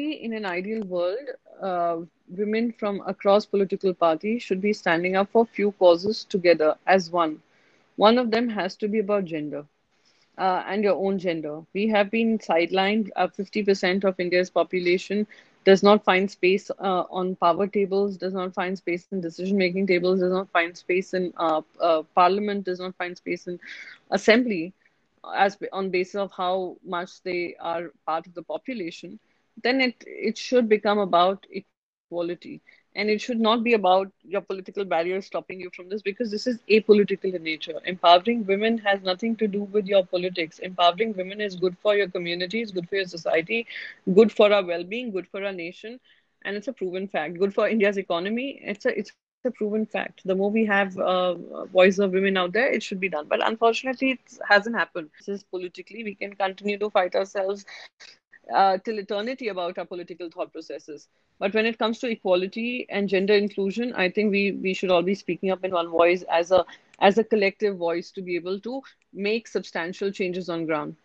in an ideal world, uh, women from across political parties should be standing up for few causes together as one. One of them has to be about gender. Uh, and your own gender. We have been sidelined. Uh, 50% of India's population does not find space uh, on power tables, does not find space in decision making tables, does not find space in uh, uh, parliament, does not find space in assembly as on basis of how much they are part of the population then it it should become about equality. And it should not be about your political barriers stopping you from this because this is apolitical in nature. Empowering women has nothing to do with your politics. Empowering women is good for your communities good for your society good for our well-being good for our nation. And it's a proven fact. Good for india's economy. It's a it's a proven fact. The more we have uh, voice of women out there it should be done. But unfortunately it hasn't happened. This is politically we can continue to fight ourselves uh, till eternity about our political thought processes. But when it comes to equality and gender inclusion, I think we we should all be speaking up in one voice as a as a collective voice to be able to make substantial changes on ground.